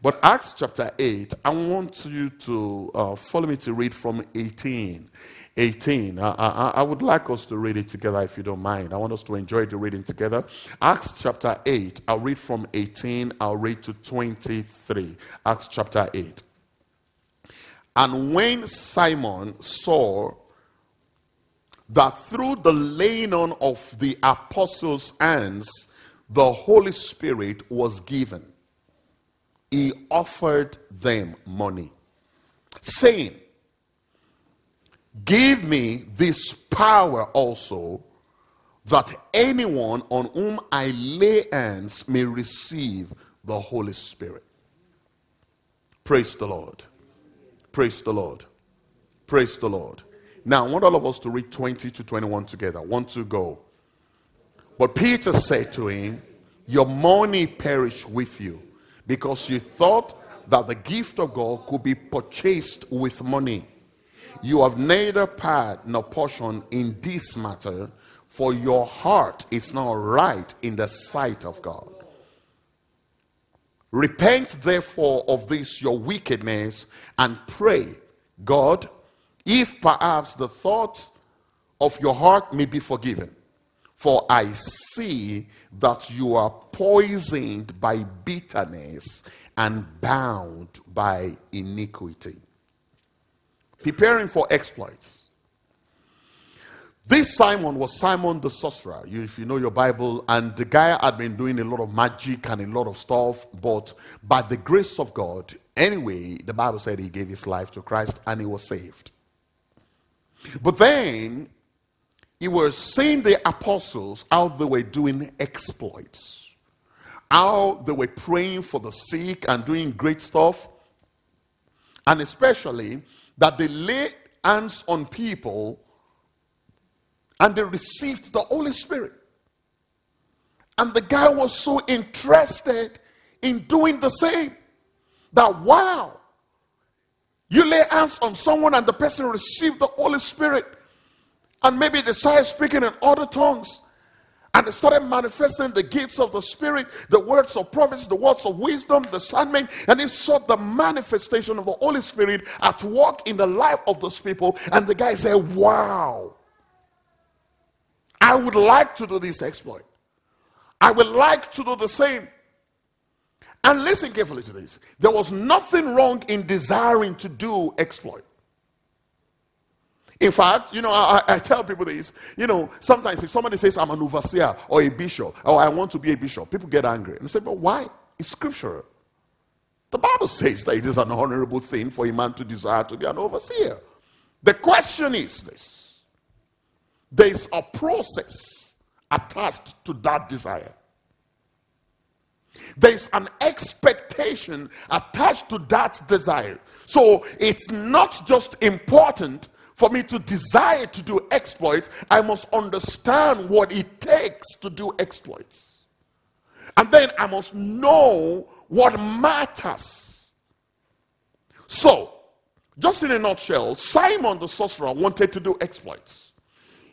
But Acts chapter 8, I want you to uh, follow me to read from 18. 18. I, I, I, would like us to read it together if you don't mind. I want us to enjoy the reading together. Acts chapter 8, I'll read from 18, I'll read to 23. Acts chapter 8. And when Simon saw that through the laying on of the apostles' hands, the Holy Spirit was given, he offered them money, saying, Give me this power also, that anyone on whom I lay hands may receive the Holy Spirit. Praise the Lord. Praise the Lord. Praise the Lord. Now, I want all of us to read 20 to 21 together. One, two, go. But Peter said to him, Your money perish with you, because you thought that the gift of God could be purchased with money. You have neither part nor portion in this matter, for your heart is not right in the sight of God. Repent therefore of this your wickedness and pray, God, if perhaps the thoughts of your heart may be forgiven. For I see that you are poisoned by bitterness and bound by iniquity preparing for exploits. This Simon was Simon the sorcerer, if you know your Bible, and the guy had been doing a lot of magic and a lot of stuff, but by the grace of God, anyway, the Bible said he gave his life to Christ and he was saved. But then he was seeing the apostles how they were doing exploits, how they were praying for the sick and doing great stuff, and especially that they lay hands on people and they received the Holy Spirit. And the guy was so interested in doing the same that wow, you lay hands on someone and the person received the Holy Spirit, and maybe they started speaking in other tongues. And they started manifesting the gifts of the Spirit, the words of prophets, the words of wisdom, the discernment, and he saw the manifestation of the Holy Spirit at work in the life of those people. And the guy said, Wow, I would like to do this exploit. I would like to do the same. And listen carefully to this. There was nothing wrong in desiring to do exploit. In fact, you know, I, I, tell people this. You know, sometimes if somebody says, I'm an overseer or a bishop, or I want to be a bishop, people get angry. And say, but why? It's scriptural. The Bible says that it is an honorable thing for a man to desire to be an overseer. The question is this there's a process attached to that desire. There's an expectation attached to that desire. So it's not just important for me to desire to do exploits, I must understand what it takes to do exploits. And then I must know what matters. So, just in a nutshell, Simon the sorcerer wanted to do exploits.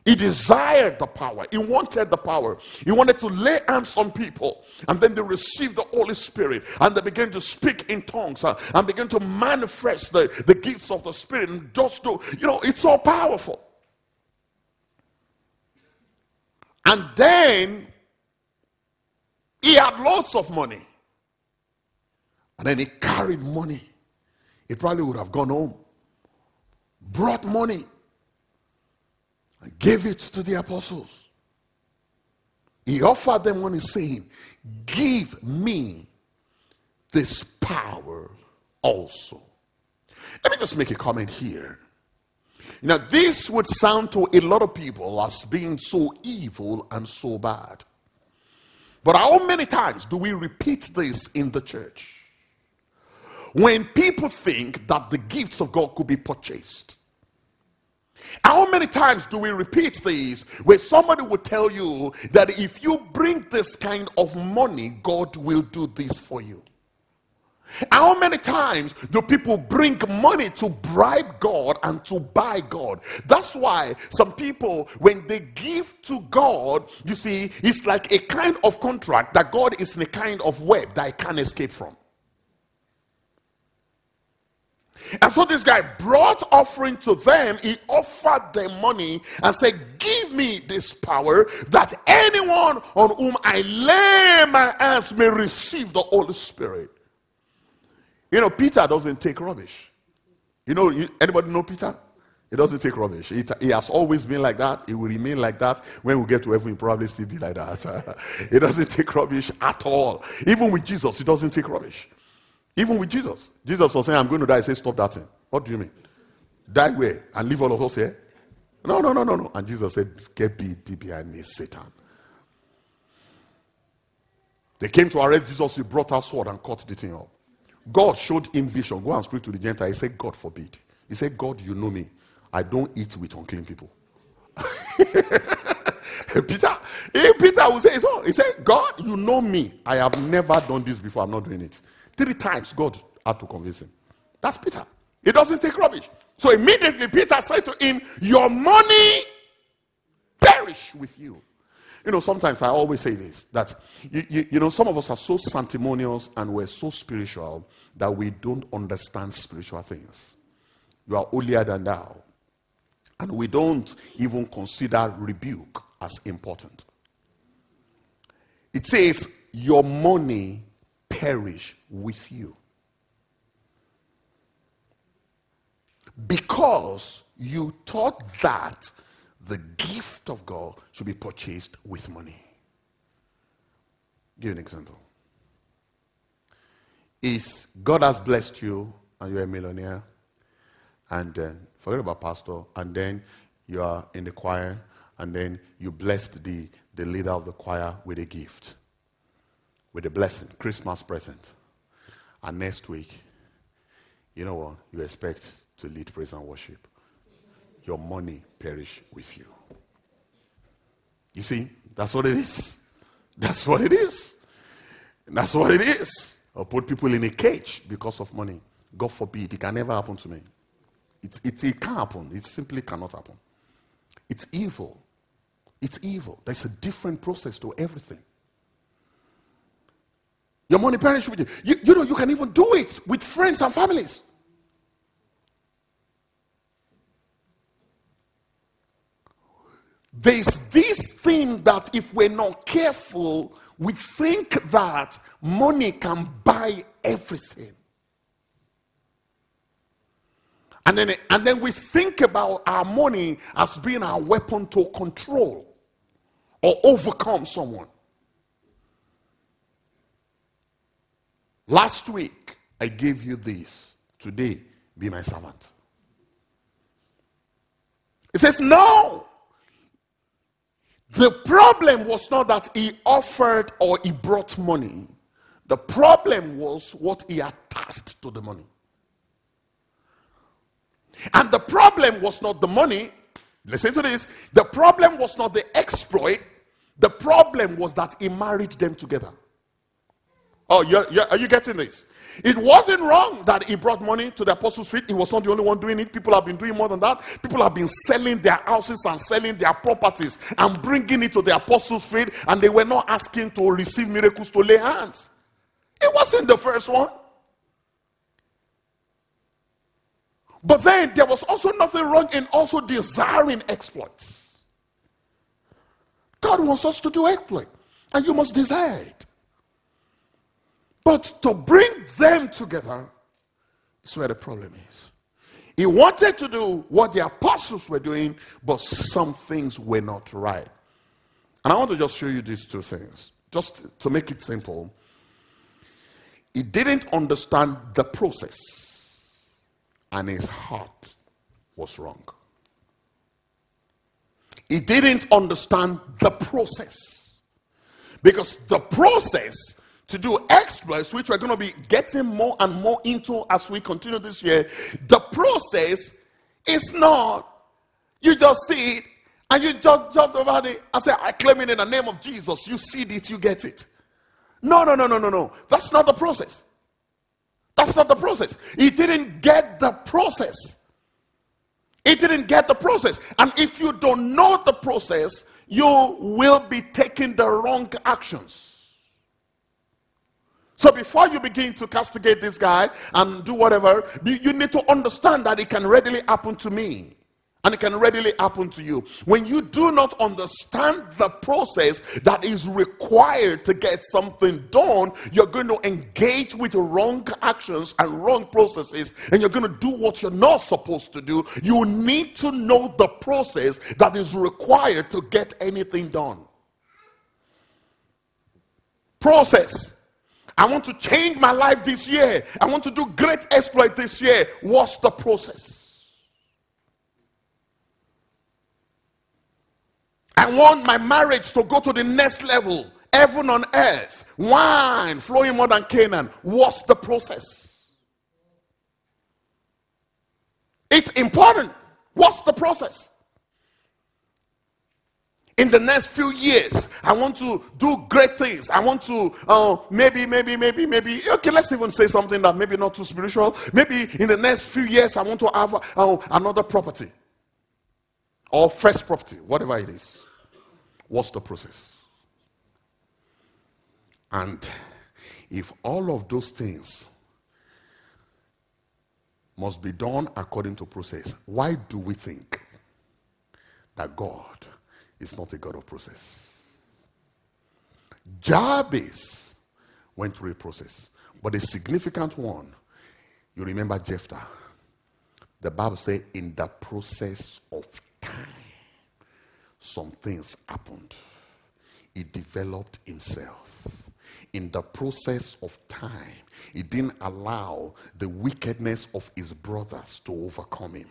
He desired the power. He wanted the power. He wanted to lay hands on people. And then they received the Holy Spirit. And they began to speak in tongues uh, and began to manifest the, the gifts of the Spirit. And just to, you know, it's so powerful. And then he had lots of money. And then he carried money. He probably would have gone home, brought money gave it to the apostles. He offered them one, he's saying, Give me this power also. Let me just make a comment here. Now, this would sound to a lot of people as being so evil and so bad. But how many times do we repeat this in the church? When people think that the gifts of God could be purchased, how many times do we repeat these where somebody will tell you that if you bring this kind of money, God will do this for you? How many times do people bring money to bribe God and to buy God? That's why some people, when they give to God, you see, it's like a kind of contract that God is in a kind of web that I can't escape from. And so this guy brought offering to them. He offered them money and said, Give me this power that anyone on whom I lay my hands may receive the Holy Spirit. You know, Peter doesn't take rubbish. You know, you, anybody know Peter? He doesn't take rubbish. He, he, has always been like that. He will remain like that. When we get to heaven, he'll probably still be like that. he doesn't take rubbish at all. Even with Jesus, he doesn't take rubbish. Even with Jesus. Jesus was saying, I'm going to die. He said, Stop that thing. What do you mean? Die where? And leave all of us here? No, no, no, no, no. And Jesus said, Get thee behind me, Satan. They came to arrest Jesus. He brought out sword and cut the thing up. God showed him vision. Go and speak to the Gentile. He said, God forbid. He said, God, you know me. I don't eat with unclean people. Peter, Peter will say, so. He said, God, you know me. I have never done this before. I'm not doing it. Three times God had to convince him. That's Peter. He doesn't take rubbish. So immediately Peter said to him, Your money perish with you. You know, sometimes I always say this that, you, you, you, know, some of us are so sanctimonious and we're so spiritual that we don't understand spiritual things. You are holier than thou. And we don't even consider rebuke as important. It says, Your money perish with you. Because you thought that the gift of God should be purchased with money. Give an example. Is God has blessed you and you're a millionaire, and then forget about pastor, and then you are in the choir, and then you blessed the, the leader of the choir with a gift with a blessing, Christmas present. And next week, you know what? You expect to lead praise and worship. Your money perish with you. You see, that's what it is. That's what it is. That's what it is. Or put people in a cage because of money. God forbid. It can never happen to me. It's, it's, it can't happen. It simply cannot happen. It's evil. It's evil. There's a different process to everything. Your money perish with you. you. You know, you can even do it with friends and families. There's this thing that if we're not careful, we think that money can buy everything. And then, and then we think about our money as being our weapon to control or overcome someone. Last week, I gave you this. Today, be my servant. It says, No. The problem was not that he offered or he brought money. The problem was what he attached to the money. And the problem was not the money. Listen to this. The problem was not the exploit. The problem was that he married them together. Oh, you're, you're, are you getting this? It wasn't wrong that he brought money to the apostles' feet. He was not the only one doing it. People have been doing more than that. People have been selling their houses and selling their properties and bringing it to the apostles' feet, and they were not asking to receive miracles to lay hands. It wasn't the first one. But then there was also nothing wrong in also desiring exploits. God wants us to do exploit, and you must desire it. But to bring them together is where the problem is. He wanted to do what the apostles were doing, but some things were not right. And I want to just show you these two things, just to make it simple. He didn't understand the process, and his heart was wrong. He didn't understand the process because the process to do exploits, which we're going to be getting more and more into as we continue this year, the process is not you just see it and you just just about it I say, I claim it in the name of Jesus. You see this, you get it. No, no, no, no, no, no. That's not the process. That's not the process. He didn't get the process. He didn't get the process. And if you don't know the process, you will be taking the wrong actions. So before you begin to castigate this guy and do whatever, you need to understand that it can readily happen to me. And it can readily happen to you. When you do not understand the process that is required to get something done, you're going to engage with wrong actions and wrong processes, and you're going to do what you're not supposed to do. You need to know the process that is required to get anything done. Process. I want to change my life this year. I want to do great exploit this year. What's the process? I want my marriage to go to the next level, heaven on earth, wine flowing more than Canaan. What's the process? It's important. What's the process? In the next few years i want to do great things. I want to uh, maybe maybe maybe maybe okay let's even say something that maybe not too spiritual. Maybe in the next few years i want to have uh, another property. Or first property whatever it is. What's the process? And if all of those things must be done according to process, why do we think that God is not a God of process? Jabez went through a process, but a significant one. You remember Jephthah. The Bible says, in the process of time some things happened. He developed himself. In the process of time, he didn't allow the wickedness of his brothers to overcome him.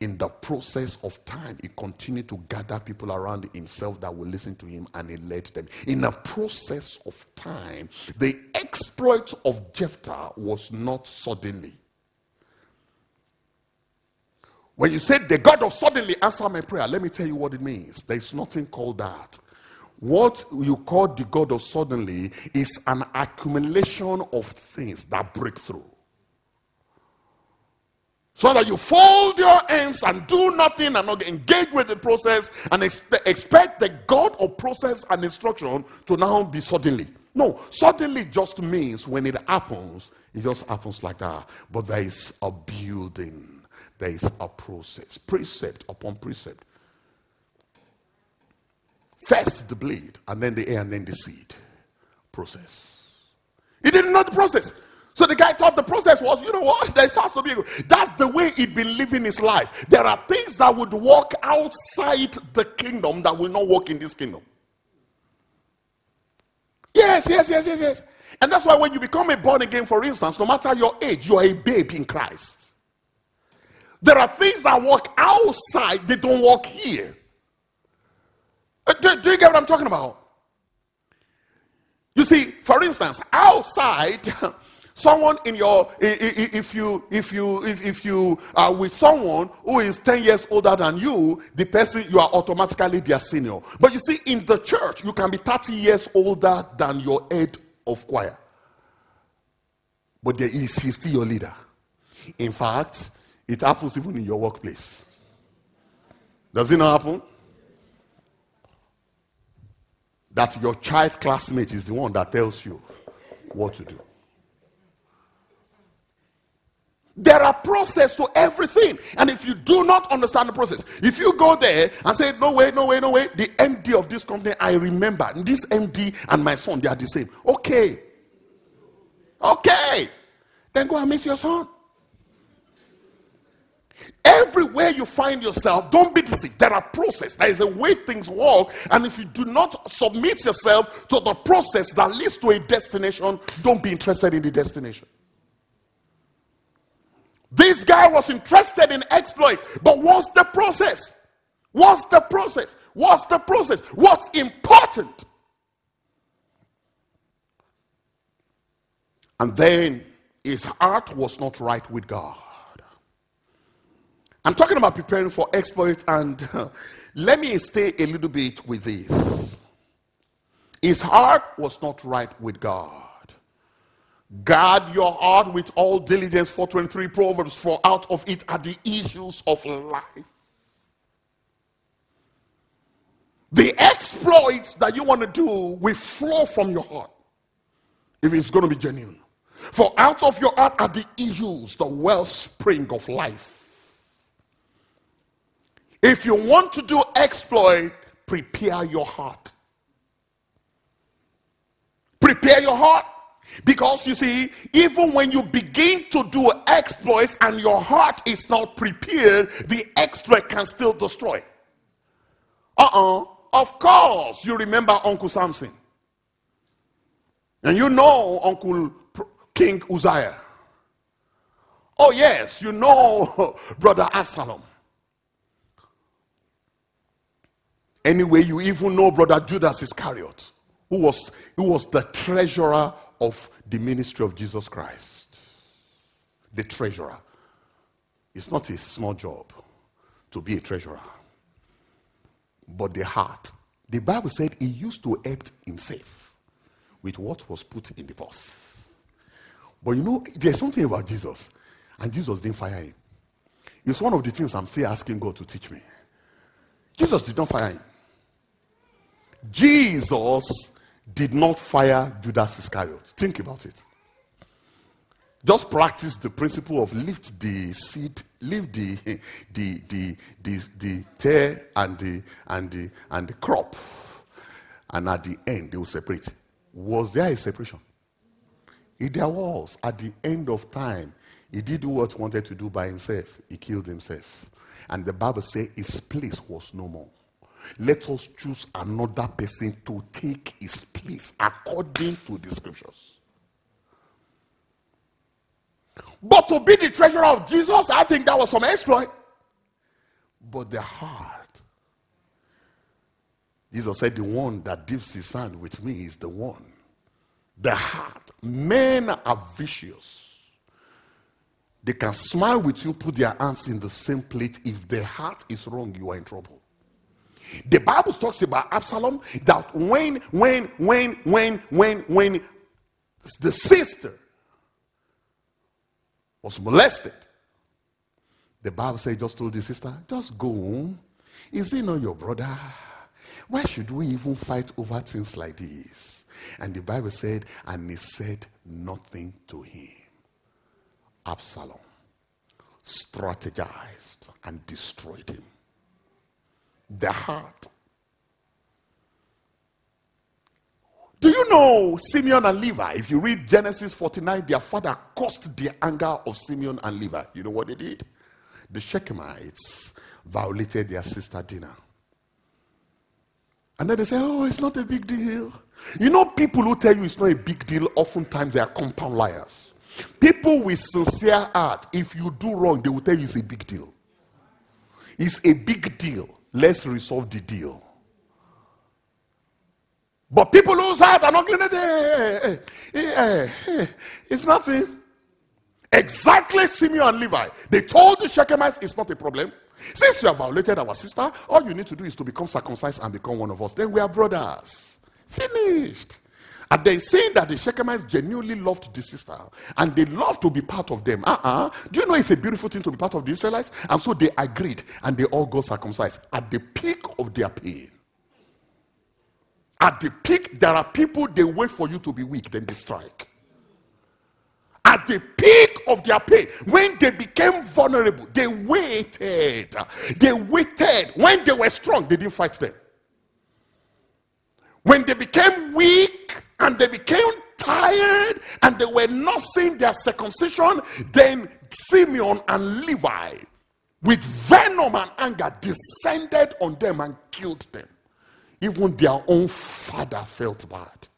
In the process of time, he continued to gather people around himself that will listen to him and he led them. In a process of time, the exploit of Jephthah was not suddenly. When you say the God of suddenly answer my prayer, let me tell you what it means. There's nothing called that. What you call the God of suddenly is an accumulation of things that break through. So that you fold your hands and do nothing and not engage with the process and expect, the God of process and instruction to now be suddenly. No, suddenly just means when it happens, it just happens like that. But there is a building there is a process, precept upon precept. First the blade, and then the air, and then the seed. Process. He didn't know the process. So the guy thought the process was, you know what? There has to be. That's the way he'd been living his life. There are things that would walk outside the kingdom that will not work in this kingdom. Yes, yes, yes, yes, yes. And that's why when you become a born again, for instance, no matter your age, you are a babe in Christ. There are things that work outside, they don't work here. Uh, do, do you get what I'm talking about? You see, for instance, outside, someone in your if you if you if, if you are with someone who is 10 years older than you the person you are automatically their senior but you see in the church you can be 30 years older than your head of choir but there is he's still your leader in fact it happens even in your workplace. Does it not happen? That your child classmate is the one that tells you what to do. There are process to everything. And if you do not understand the process, if you go there and say, no way, no way, no way, the MD of this company, I remember, this MD and my son, they are the same. Okay. Okay. Then go and meet your son. Everywhere you find yourself, don't be deceived. There are process. There is a way things work. And if you do not submit yourself to the process that leads to a destination, don't be interested in the destination. This guy was interested in exploit, but what's the process? What's the process? What's the process? What's important? And then his heart was not right with God. I'm talking about preparing for exploits, and let me stay a little bit with this. His heart was not right with God. Guard your heart with all diligence, 423 Proverbs, for out of it are the issues of life. The exploits that you want to do will flow from your heart. if it's going to be genuine. For out of your heart are the issues, the wellspring of life. If you want to do exploit, prepare your heart. Prepare your heart. Because you see, even when you begin to do exploits and your heart is not prepared, the exploit can still destroy. Uh uh Of course, you remember Uncle Samson. And you know Uncle King Uzziah. Oh, yes, you know Brother Absalom. Anyway, you even know Brother Judas Iscariot, who was, who was the treasurer of the ministry of Jesus Christ. The treasurer. It's not a small job to be a treasurer, but the heart. The Bible said he used to help himself with what was put in the purse. But you know, there's something about Jesus, and Jesus didn't fire him. It's one of the things I'm still asking God to teach me. Jesus did not fire him. Jesus did not fire Judas Iscariot. Think about it. Just practice the principle of lift the seed, leave the the the the, the tare and the and the and the crop, and at the end they will separate. Was there a separation? If there was, at the end of time, he did what he wanted to do by himself. He killed himself. And the Bible says his place was no more. Let us choose another person to take his place according to the scriptures. But to be the treasurer of Jesus, I think that was some exploit. But the heart, Jesus said, the one that dips his hand with me is the one. The heart. Men are vicious. They can smile with you, put their hands in the same plate. If the heart is wrong, you are in trouble. The Bible talks about Absalom that when, when, when, when, when, when the sister was molested, the Bible says, just told the sister, just go home. Is he not your brother? Why should we even fight over things like this? And the Bible said, and he said nothing to him. Absalom strategized and destroyed him the heart. Do you know Simeon and Levi? If you read Genesis 49, their father caused the anger of Simeon and Levi. You know what they did? The Shechemites violated their sister Dinah. And then they say, oh, it's not a big deal. You know, people who tell you it's not a big deal, oftentimes they are compound liars. People with sincere heart, if you do wrong, they will tell you it's a big deal. It's a big deal. Let's resolve the deal. But people lose heart and not clean it. It's nothing. Exactly Simeon and Levi. They told the Shechemites it's not a problem. Since you have violated our sister, all you need to do is to become circumcised and become one of us. Then we are brothers. Finished. And they saying that the Shechemites genuinely loved the sister and they loved to be part of them. Uh-uh. Do you know it's a beautiful thing to be part of the Israelites? And so they agreed and they all got circumcised at the peak of their pain. At the peak, there are people they wait for you to be weak, then they strike. At the peak of their pain, when they became vulnerable, they waited. They waited. When they were strong, they didn't fight them. When they became weak and they became tired and they were not seeing their circumcision, then Simeon and Levi, with venom and anger, descended on them and killed them. Even their own father felt bad.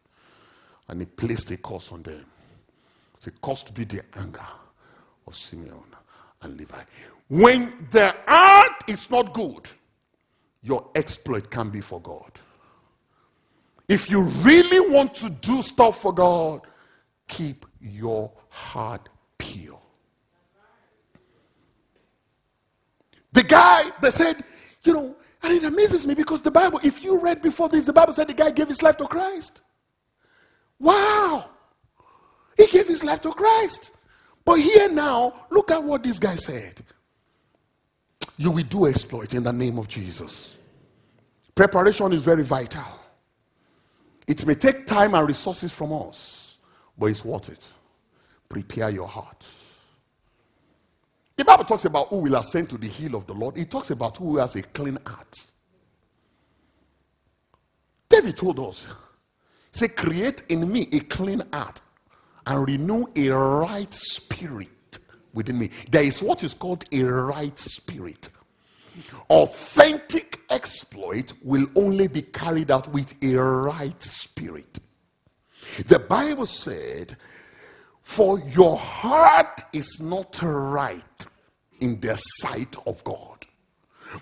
And he placed a curse on them. The curse to be the anger of Simeon and Levi. When the heart is not good, your exploit can be for God. If you really want to do stuff for God, keep your heart pure. The guy that said, you know, and it amazes me because the Bible, if you read before this, the Bible said the guy gave his life to Christ. Wow. He gave his life to Christ. But here now, look at what this guy said. You will do exploit in the name of Jesus. Preparation is very vital. It may take time and resources from us, but it's worth it. Prepare your heart. The Bible talks about who will ascend to the hill of the Lord. It talks about who has a clean heart. David told us, say, create in me a clean heart and renew a right spirit within me. There is what is called a right spirit. Authentic exploit will only be carried out with a right spirit. The Bible said, For your heart is not right in the sight of God,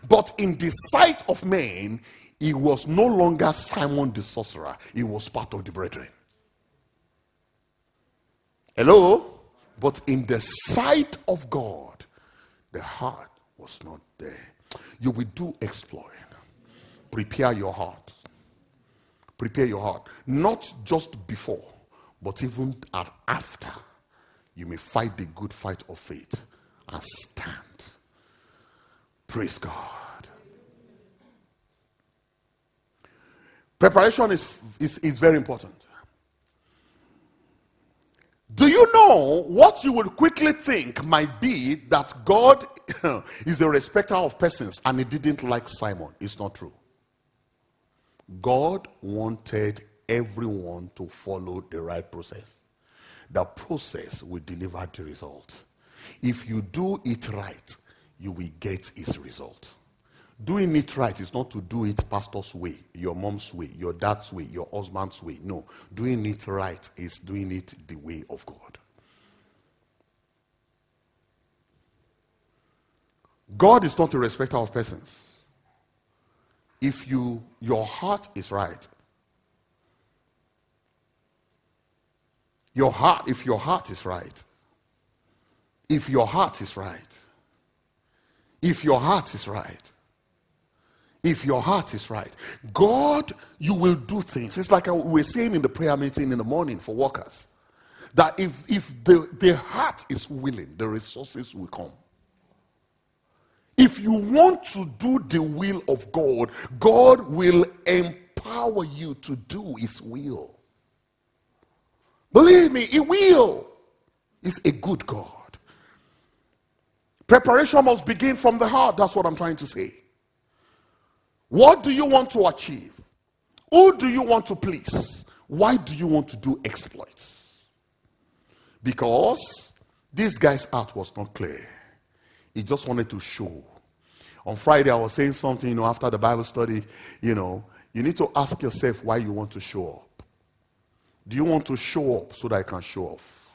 but in the sight of men, he was no longer Simon the sorcerer, he was part of the brethren. Hello? But in the sight of God, the heart was not there. You will do exploit. Prepare your heart. Prepare your heart. Not just before, but even after. You may fight the good fight of faith and stand. Praise God. Preparation is, is, is very important. Do you know what you would quickly think might be that God is a respecter of persons and he didn't like Simon? It's not true. God wanted everyone to follow the right process. The process will deliver the result. If you do it right, you will get its result. Doing it right is not to do it pastor's way, your mom's way, your dad's way, your husband's way. No. Doing it right is doing it the way of God. God is not a respecter of persons. If you your heart is right, your heart, if your heart is right, if your heart is right, if your heart is right, if your heart is right. God, you will do things. It's like we were saying in the prayer meeting in the morning for workers that if, if the, the heart is willing, the resources will come. If you want to do the will of God, God will empower you to do His will. Believe me, He will. He's a good God. Preparation must begin from the heart. That's what I'm trying to say. What do you want to achieve? Who do you want to please? Why do you want to do exploits? Because this guy's heart was not clear. He just wanted to show. On Friday, I was saying something, you know, after the Bible study, you know, you need to ask yourself why you want to show up. Do you want to show up so that I can show off?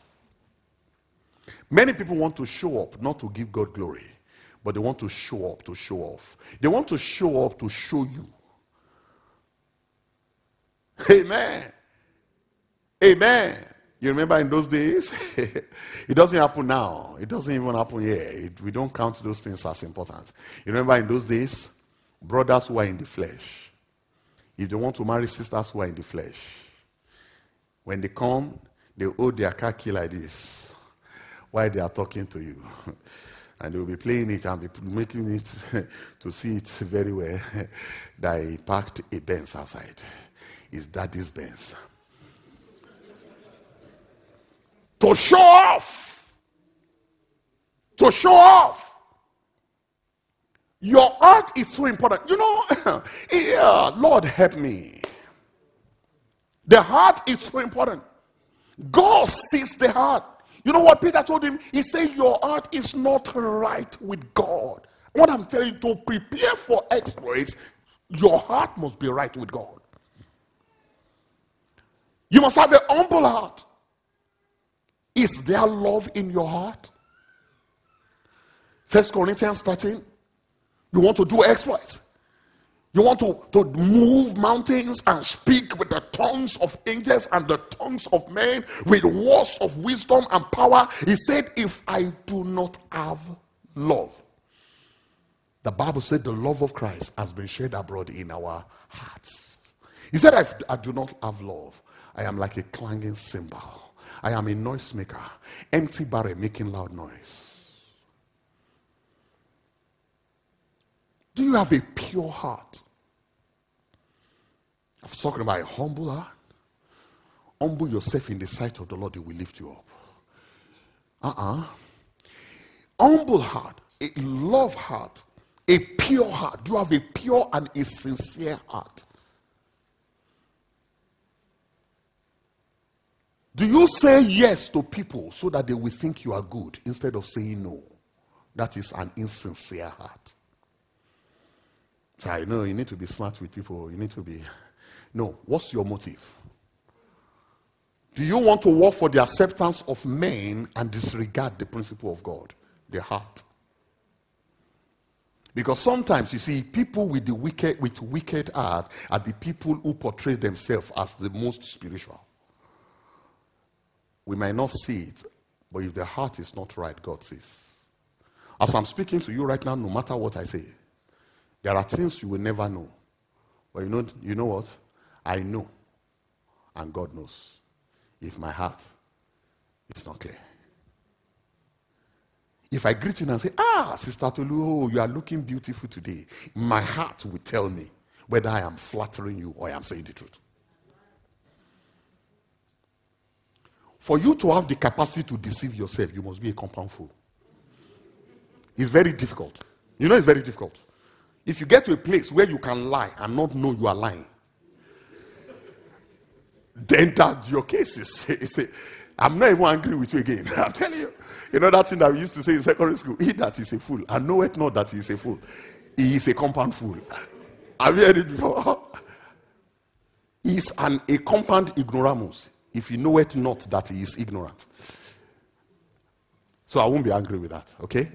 Many people want to show up not to give God glory but they want to show up to show off. They want to show up to show you. Amen. Amen. You remember in those days? it doesn't happen now. It doesn't even happen here. It, we don't count those things as important. You remember in those days? Brothers who are in the flesh. If they want to marry sisters who are in the flesh, when they come, they hold their key like this while they are talking to you. and they will be playing it and be making it to see it very well that he parked a Benz outside. His daddy's Benz. to show off. To show off. Your heart is so important. You know, yeah, eh, Lord help me. The heart is so important. God sees the heart. You know what Peter told him? He said, Your heart is not right with God. What I'm telling you, to prepare for exploits, your heart must be right with God. You must have a humble heart. Is there love in your heart? First Corinthians 13. You want to do exploits. You want to, to move mountains and speak with the tongues of angels and the tongues of men with words of wisdom and power. He said, If I do not have love, the Bible said the love of Christ has been shed abroad in our hearts. He said, If I do not have love, I am like a clanging cymbal. I am a noisemaker, empty barrel making loud noise. Do you have a pure heart? I'm talking about a humble heart. Humble yourself in the sight of the Lord, He will lift you up. Uh uh Humble heart, a love heart, a pure heart. Do you have a pure and a sincere heart? Do you say yes to people so that they will think you are good instead of saying no? That is an insincere heart. So I know you need to be smart with people. You need to be. No. What's your motive? Do you want to work for the acceptance of men and disregard the principle of God? The heart. Because sometimes you see people with the wicked with wicked heart are the people who portray themselves as the most spiritual. We might not see it, but if the heart is not right, God sees. As I'm speaking to you right now, no matter what I say, there are things you will never know. But you know, you know what? I know, and God knows, if my heart is not clear. If I greet you and say, Ah, Sister Tolu, oh, you are looking beautiful today, my heart will tell me whether I am flattering you or I am saying the truth. For you to have the capacity to deceive yourself, you must be a compound fool. It's very difficult. You know, it's very difficult. If you get to a place where you can lie and not know you are lying, then that your case is. It's a, I'm not even angry with you again. I'm telling you. You know that thing that we used to say in secondary school? He that is a fool, and know it not that he is a fool. He is a compound fool. Have you heard it before? He's an, a compound ignoramus if you know it not that he is ignorant. So I won't be angry with that, okay?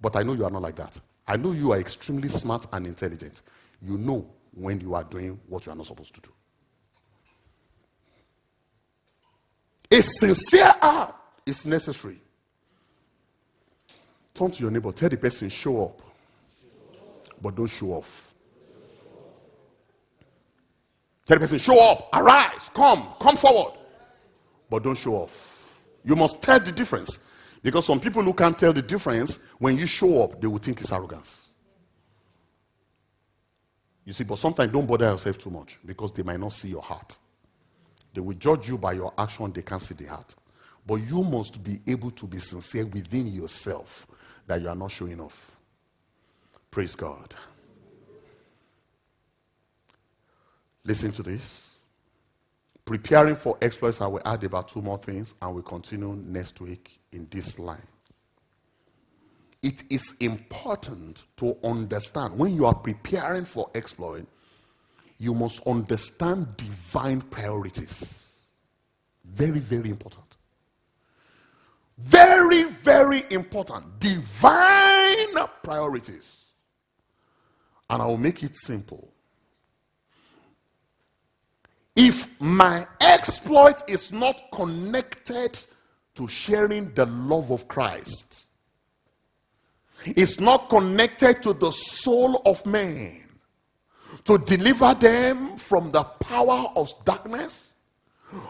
But I know you are not like that. I know you are extremely smart and intelligent. You know when you are doing what you are not supposed to do. A sincere heart is necessary. Turn to your neighbor, tell the person, show up, but don't show off. Tell the person, show up, arise, come, come forward but don't show off. You must tell the difference. Because some people who can't tell the difference, when you show up, they will think it's arrogance. You see, but sometimes don't bother yourself too much because they might not see your heart. They will judge you by your action, they can't see the heart. But you must be able to be sincere within yourself that you are not showing off. Praise God. Listen to this. Preparing for exploits, I will add about two more things and we'll continue next week in this line. It is important to understand when you are preparing for exploit, you must understand divine priorities. Very, very important. Very, very important. Divine priorities. And I will make it simple. If my exploit is not connected to sharing the love of Christ, it's not connected to the soul of man, to deliver them from the power of darkness,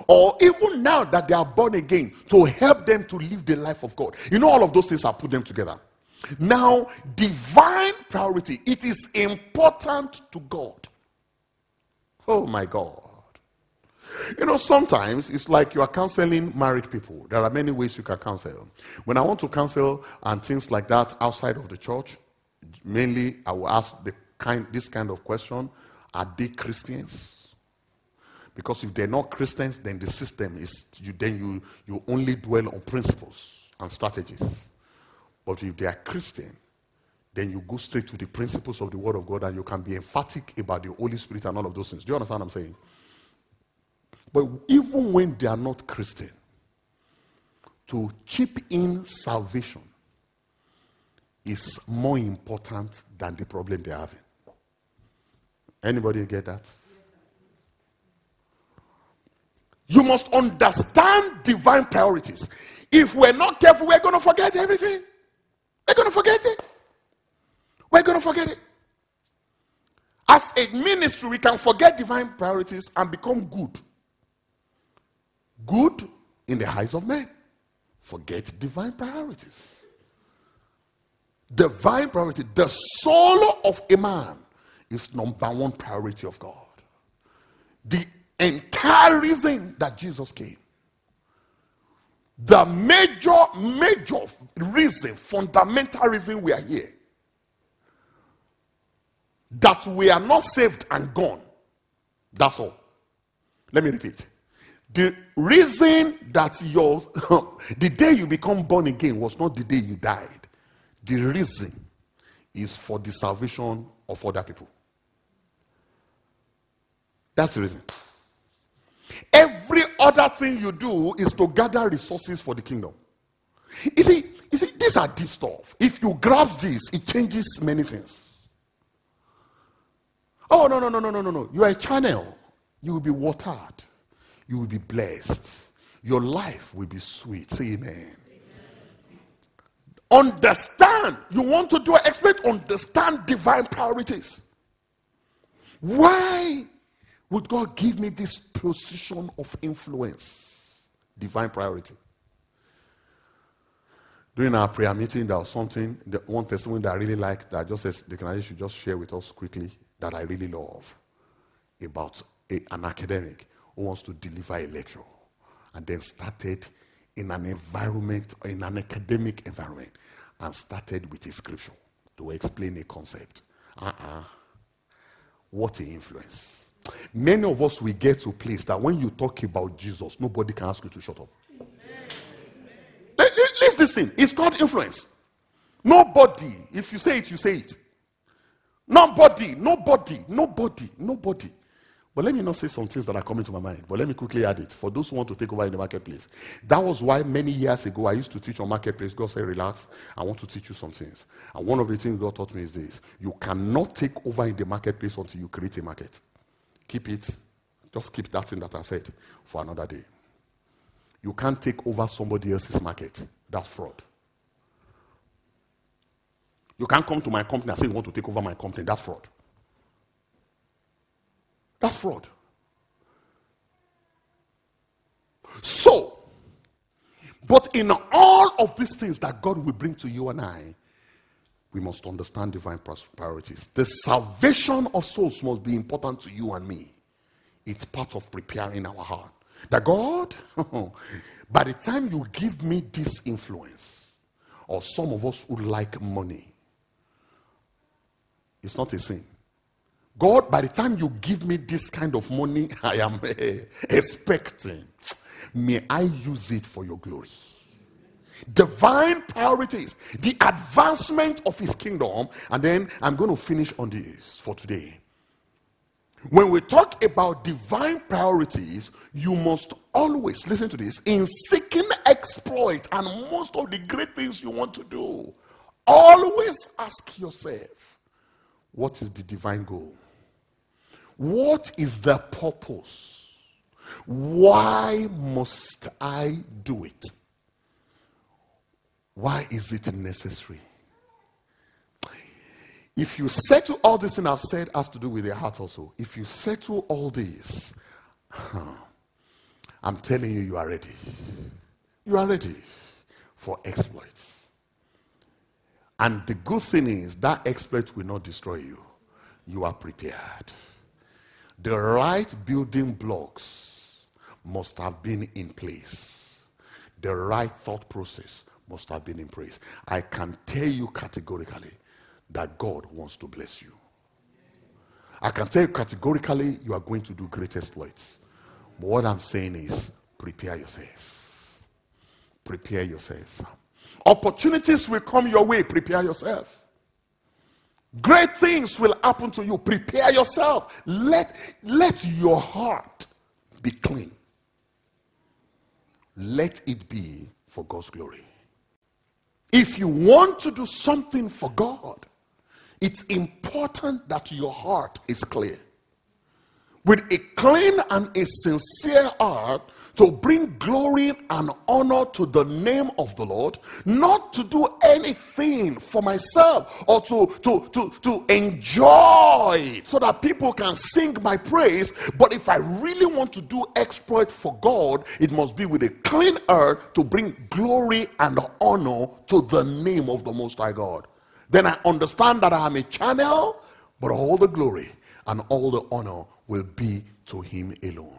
or even now that they are born again, to help them to live the life of God. You know, all of those things are put them together. Now, divine priority, it is important to God. Oh my God. You know, sometimes it's like you are counseling married people. There are many ways you can counsel. When I want to counsel and things like that outside of the church, mainly I will ask the kind, this kind of question Are they Christians? Because if they're not Christians, then the system is, you, then you, you only dwell on principles and strategies. But if they are Christian, then you go straight to the principles of the Word of God and you can be emphatic about the Holy Spirit and all of those things. Do you understand what I'm saying? But even when they are not Christian, to chip in salvation is more important than the problem they're having. Anybody get that? You must understand divine priorities. If we're not careful, we're going to forget everything. We're going to forget it. We're going to forget it. As a ministry, we can forget divine priorities and become good good in the eyes of men. Forget divine priorities. Divine priority, the soul of a man is number one priority of God. The entire reason that Jesus came. The major, major reason, fundamental reason we are here. That we are not saved and gone. That's all. Let me repeat. The reason that your the day you become born again was not the day you died. The reason is for the salvation of other people. That's the reason. Every other thing you do is to gather resources for the kingdom. You see, you see, these are deep stuff. If you grasp this, it changes many things. Oh, no, no, no, no, no, no, no. You are a channel. You will be watered. You will be blessed. Your life will be sweet. Say amen. amen. Understand. You want to do an expert, understand divine priorities. Why would God give me this position of influence? Divine priority. During our prayer meeting, there was something, one testimony that I really liked that just says, the can should just share with us quickly that I really love about a, an academic who wants to deliver a lecture and then started in an environment, in an academic environment, and started with a scripture to explain a concept. Uh-uh. What an influence. Many of us will get to a place that when you talk about Jesus, nobody can ask you to shut up. Listen. It's called influence. Nobody, if you say it, you say it. Nobody, nobody, nobody, nobody. But let me not say some things that are coming to my mind. But let me quickly add it for those who want to take over in the marketplace. That was why many years ago I used to teach on marketplace. God said, Relax, I want to teach you some things. And one of the things God taught me is this you cannot take over in the marketplace until you create a market. Keep it, just keep that thing that I've said for another day. You can't take over somebody else's market. That's fraud. You can't come to my company and say you want to take over my company. That's fraud. That's fraud. So, but in all of these things that God will bring to you and I, we must understand divine priorities. The salvation of souls must be important to you and me. It's part of preparing our heart. That God, by the time you give me this influence, or some of us would like money, it's not a sin. God, by the time you give me this kind of money, I am uh, expecting, may I use it for your glory. Divine priorities, the advancement of his kingdom, and then I'm going to finish on this for today. When we talk about divine priorities, you must always listen to this in seeking exploit and most of the great things you want to do. Always ask yourself, what is the divine goal? What is the purpose? Why must I do it? Why is it necessary? If you settle all this thing I've said has to do with your heart also. If you settle all this, I'm telling you, you are ready. You are ready for exploits. And the good thing is that exploit will not destroy you. You are prepared the right building blocks must have been in place. The right thought process must have been in praise. I can tell you categorically that God wants to bless you. I can tell you categorically you are going to do great exploits. But what I'm saying is prepare yourself. Prepare yourself. Opportunities will come your way. Prepare yourself. Great things will happen to you. Prepare yourself. Let, let your heart be clean. Let it be for God's glory. If you want to do something for God, it's important that your heart is clear. With a clean and a sincere heart, to bring glory and honor to the name of the Lord, not to do anything for myself or to, to, to, to enjoy so that people can sing my praise. But if I really want to do exploit for God, it must be with a clean heart to bring glory and honor to the name of the Most High God. Then I understand that I am a channel, but all the glory and all the honor will be to Him alone.